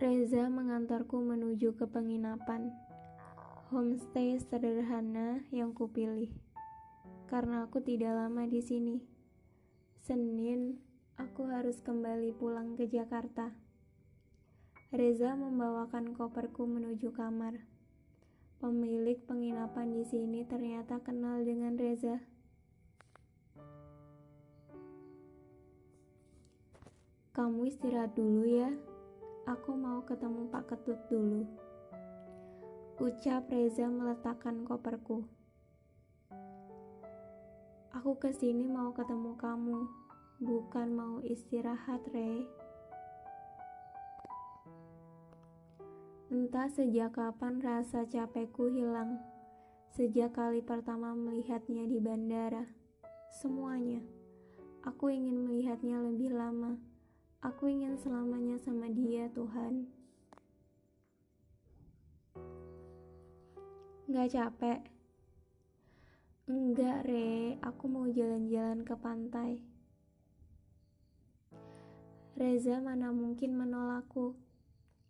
Reza mengantarku menuju ke penginapan. Homestay sederhana yang kupilih. Karena aku tidak lama di sini. Senin, aku harus kembali pulang ke Jakarta. Reza membawakan koperku menuju kamar. Pemilik penginapan di sini ternyata kenal dengan Reza. Kamu istirahat dulu ya. Aku mau ketemu Pak Ketut dulu. Ucap Reza meletakkan koperku. Aku ke sini mau ketemu kamu, bukan mau istirahat, Re. Entah sejak kapan rasa capekku hilang. Sejak kali pertama melihatnya di bandara. Semuanya. Aku ingin melihatnya lebih lama. Aku ingin selamanya sama dia, Tuhan. Gak capek? Enggak, Re. Aku mau jalan-jalan ke pantai. Reza mana mungkin menolakku.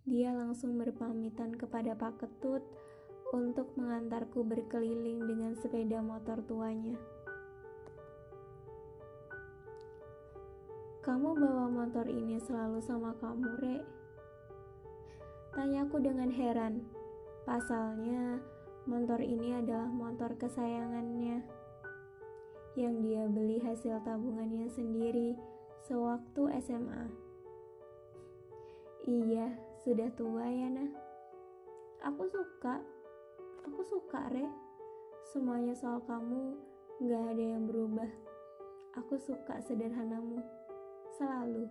Dia langsung berpamitan kepada Pak Ketut untuk mengantarku berkeliling dengan sepeda motor tuanya. Kamu bawa motor ini selalu sama kamu, Rek? Tanyaku dengan heran. Pasalnya, motor ini adalah motor kesayangannya yang dia beli hasil tabungannya sendiri sewaktu SMA. Iya, sudah tua ya, nah. Aku suka. Aku suka, Re. Semuanya soal kamu gak ada yang berubah. Aku suka sederhanamu selalu.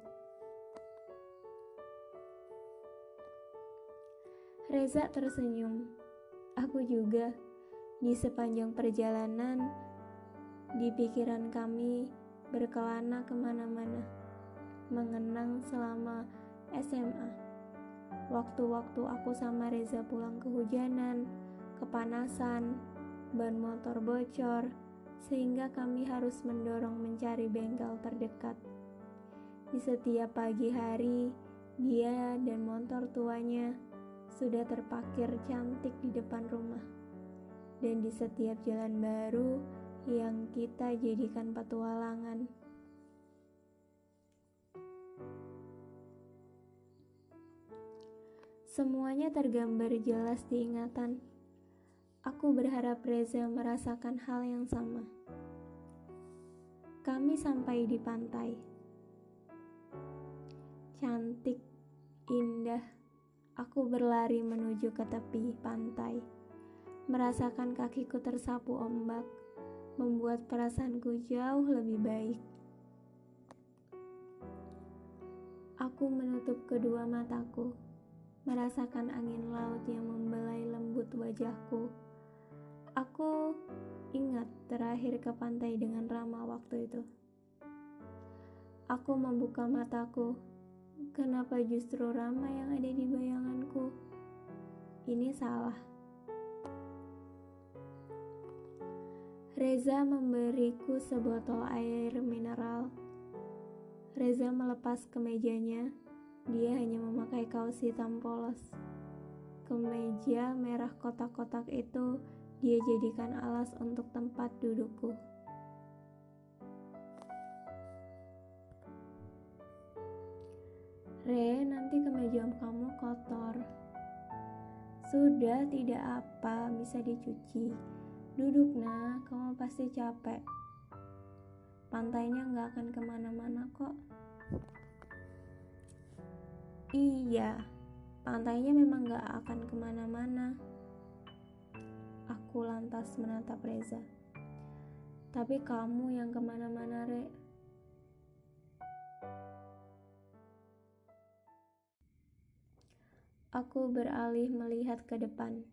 Reza tersenyum. Aku juga. Di sepanjang perjalanan, di pikiran kami berkelana ke mana-mana, mengenang selama SMA. Waktu-waktu aku sama Reza pulang kehujanan, kepanasan, ban motor bocor, sehingga kami harus mendorong mencari bengkel terdekat. Di setiap pagi hari, dia dan motor tuanya sudah terpakir cantik di depan rumah. Dan di setiap jalan baru yang kita jadikan petualangan. Semuanya tergambar jelas di ingatan. Aku berharap Reza merasakan hal yang sama. Kami sampai di pantai cantik, indah. Aku berlari menuju ke tepi pantai, merasakan kakiku tersapu ombak, membuat perasaanku jauh lebih baik. Aku menutup kedua mataku, merasakan angin laut yang membelai lembut wajahku. Aku ingat terakhir ke pantai dengan Rama waktu itu. Aku membuka mataku Kenapa justru Rama yang ada di bayanganku? Ini salah. Reza memberiku sebotol air mineral. Reza melepas kemejanya. Dia hanya memakai kaos hitam polos. Kemeja merah kotak-kotak itu dia jadikan alas untuk tempat dudukku. Re, nanti kemeja kamu kotor. Sudah, tidak apa, bisa dicuci. Duduk nah, kamu pasti capek. Pantainya nggak akan ke mana-mana kok. Iya, pantainya memang nggak akan ke mana-mana. Aku lantas menatap Reza. Tapi kamu yang ke mana-mana, Re. Aku beralih melihat ke depan.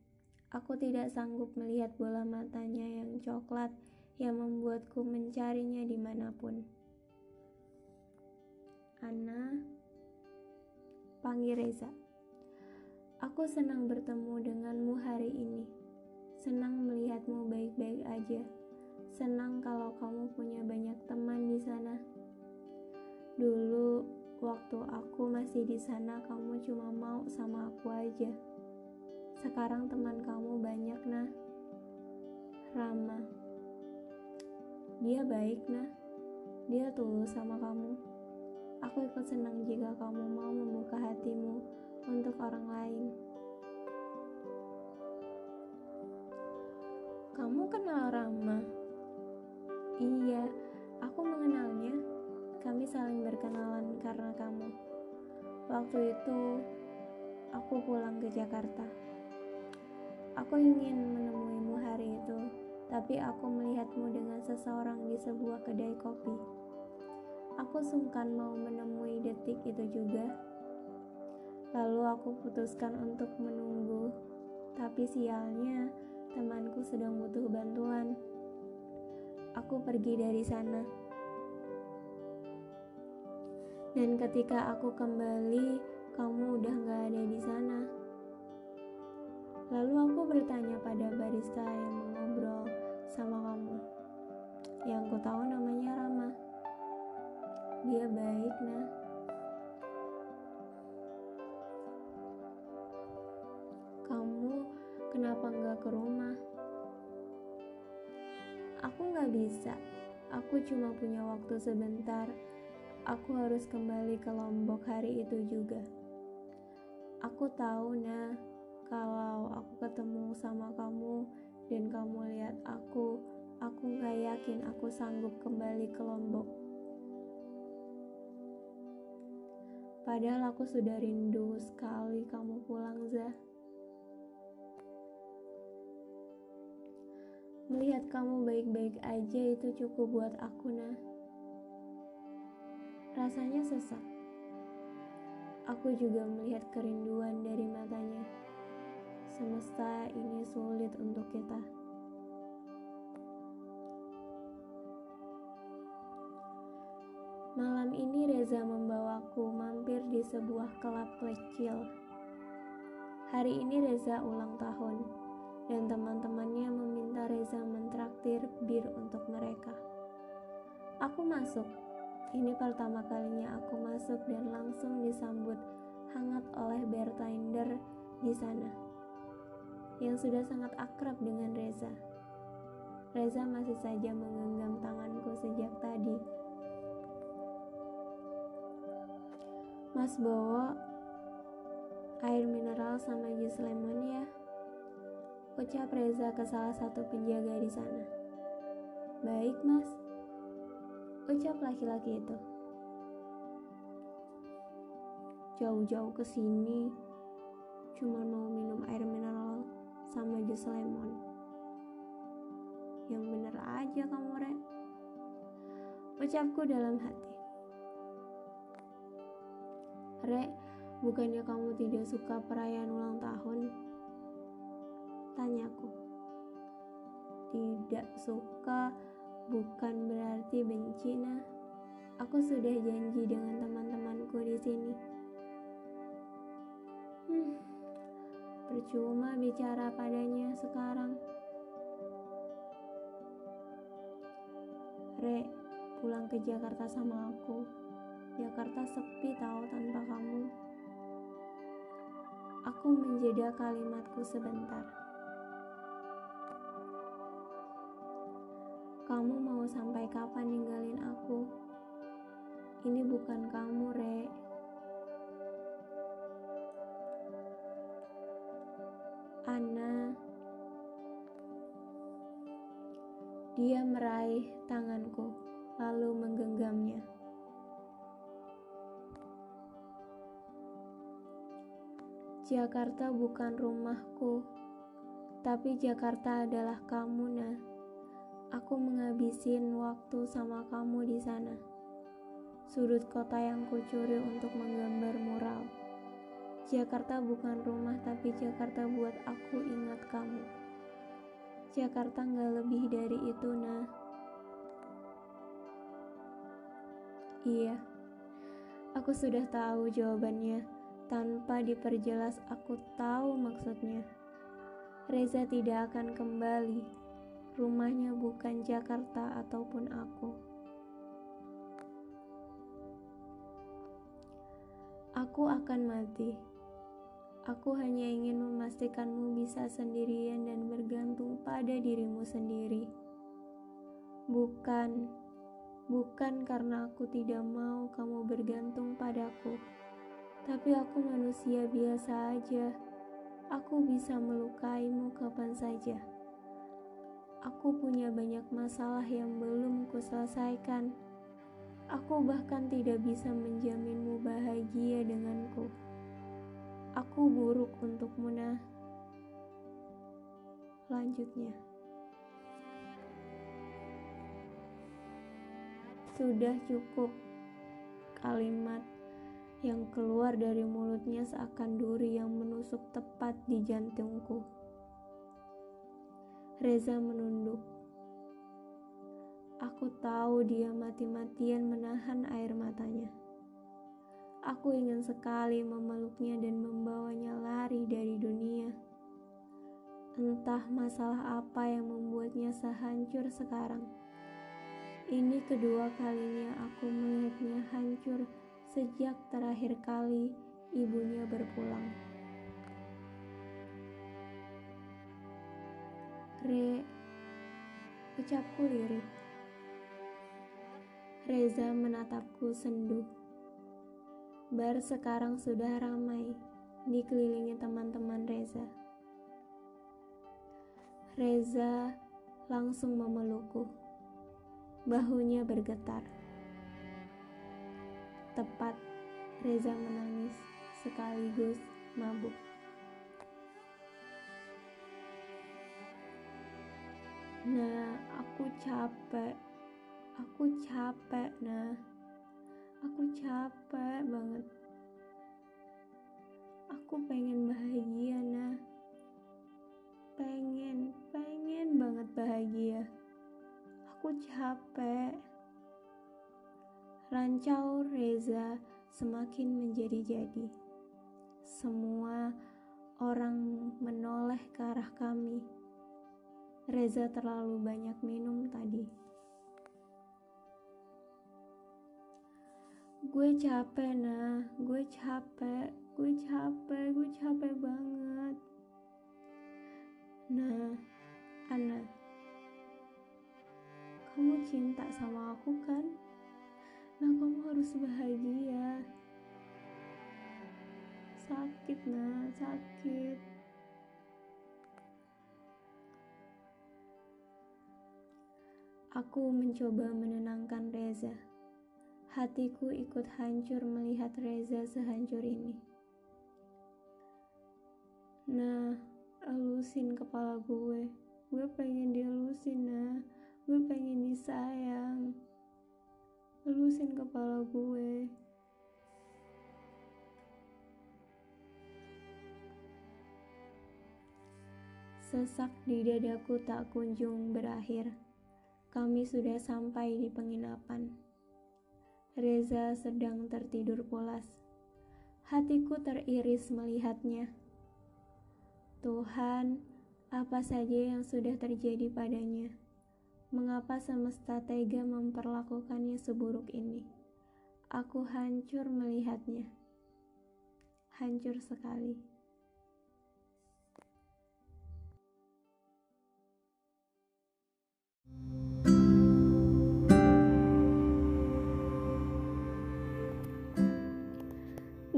Aku tidak sanggup melihat bola matanya yang coklat yang membuatku mencarinya di mana pun. Ana, panggil Reza. Aku senang bertemu denganmu hari ini. Senang melihatmu baik-baik aja. Senang kalau kamu punya banyak teman di sana. Dulu, waktu aku masih di sana, kamu cuma mau sama aku aja. Sekarang teman kamu banyak, nah. Rama. Dia baik, nah. Dia tulus sama kamu. Aku ikut senang jika kamu mau membuka hatimu untuk orang lain. Kamu kenal Rama? Iya, aku mengenalnya. Kami saling berkenalan karena kamu. Waktu itu, aku pulang ke Jakarta. Aku ingin menemuimu hari itu, tapi aku melihatmu dengan seseorang di sebuah kedai kopi. Aku sungkan mau menemui detik itu juga. Lalu aku putuskan untuk menunggu, tapi sialnya temanku sedang butuh bantuan. Aku pergi dari sana. Dan ketika aku kembali, kamu udah gak ada di sana. Lalu aku bertanya pada barista yang mengobrol sama kamu. Yang ku tahu namanya Rama. Dia baik, nah. Kamu kenapa nggak ke rumah? Aku nggak bisa. Aku cuma punya waktu sebentar. Aku harus kembali ke Lombok hari itu juga. Aku tahu, nah, kalau aku ketemu sama kamu dan kamu lihat aku, aku nggak yakin aku sanggup kembali ke Lombok. Padahal aku sudah rindu sekali kamu pulang, Zah. Melihat kamu baik-baik aja itu cukup buat aku, nah. Rasanya sesak. Aku juga melihat kerinduan dari matanya. Semesta ini sulit untuk kita. Malam ini Reza membawaku mampir di sebuah klub kecil. Hari ini Reza ulang tahun dan teman-temannya meminta Reza mentraktir bir untuk mereka. Aku masuk. Ini pertama kalinya aku masuk dan langsung disambut hangat oleh bartender di sana. Yang sudah sangat akrab dengan Reza. Reza masih saja menggenggam tanganku sejak tadi. Mas Bowo, air mineral sama jus lemon ya ucap Reza ke salah satu penjaga di sana. Baik, Mas. Ucap laki-laki itu. Jauh-jauh ke sini cuma mau minum air mineral sama jus lemon. Yang bener aja kamu, Re. Ucapku dalam hati. Re, bukannya kamu tidak suka perayaan ulang tahun? Tanyaku. Tidak suka bukan berarti benci, nah. Aku sudah janji dengan teman-temanku di sini. Hmm, percuma bicara padanya sekarang. Re, pulang ke Jakarta sama aku. Jakarta sepi tahu tanpa kamu. Aku menjeda kalimatku sebentar. Kamu mau sampai kapan ninggalin aku? Ini bukan kamu, Re. Ana. Dia meraih tanganku, lalu menggenggamnya. Jakarta bukan rumahku, tapi Jakarta adalah kamu, nah. Aku menghabisin waktu sama kamu di sana. Sudut kota yang kucuri untuk menggambar mural. Jakarta bukan rumah, tapi Jakarta buat aku ingat kamu. Jakarta nggak lebih dari itu, nah. Iya, aku sudah tahu jawabannya. Tanpa diperjelas, aku tahu maksudnya. Reza tidak akan kembali rumahnya bukan Jakarta ataupun aku. Aku akan mati. Aku hanya ingin memastikanmu bisa sendirian dan bergantung pada dirimu sendiri. Bukan, bukan karena aku tidak mau kamu bergantung padaku, tapi aku manusia biasa aja. Aku bisa melukaimu kapan saja. Aku punya banyak masalah yang belum kuselesaikan. Aku bahkan tidak bisa menjaminmu bahagia denganku. Aku buruk untukmu, nah. Lanjutnya. Sudah cukup kalimat yang keluar dari mulutnya seakan duri yang menusuk tepat di jantungku. Reza menunduk. Aku tahu dia mati-matian menahan air matanya. Aku ingin sekali memeluknya dan membawanya lari dari dunia. Entah masalah apa yang membuatnya sehancur sekarang. Ini kedua kalinya aku melihatnya hancur sejak terakhir kali ibunya berpulang. Re, ucapku lirik. Reza menatapku sendu. Bar sekarang sudah ramai, dikelilingi teman-teman Reza. Reza langsung memelukku. Bahunya bergetar. Tepat, Reza menangis sekaligus mabuk. Nah, aku capek Aku capek, nah. Aku capek banget. Aku pengen bahagia, nah. Pengen, pengen banget bahagia. Aku capek. Rancau Reza semakin menjadi-jadi. Semua orang menoleh ke arah kami. Reza terlalu banyak minum tadi. gue capek nah. Gue capek. Gue capek. Gue capek banget. Nah Ana. Kamu cinta sama aku kan? Nah kamu harus bahagia. Sakit nah. Sakit aku mencoba menenangkan Reza Hatiku ikut hancur melihat Reza sehancur ini. Nah, elusin kepala gue. Gue pengen dielusin, nah. Gue pengen disayang. Elusin kepala gue. Sesak di dadaku tak kunjung berakhir. Kami sudah sampai di penginapan. Reza sedang tertidur pulas. Hatiku teriris melihatnya. Tuhan, apa saja yang sudah terjadi padanya? Mengapa semesta tega memperlakukannya seburuk ini? Aku hancur melihatnya. Hancur sekali.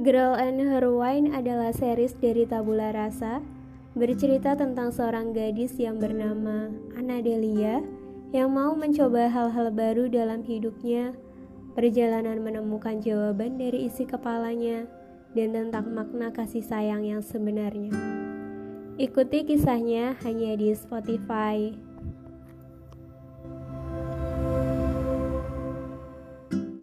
Girl and Her Wine adalah series dari Tabula Rasa bercerita tentang seorang gadis yang bernama Anna Delia yang mau mencoba hal-hal baru dalam hidupnya, perjalanan menemukan jawaban dari isi kepalanya, dan tentang makna kasih sayang yang sebenarnya. Ikuti kisahnya hanya di Spotify.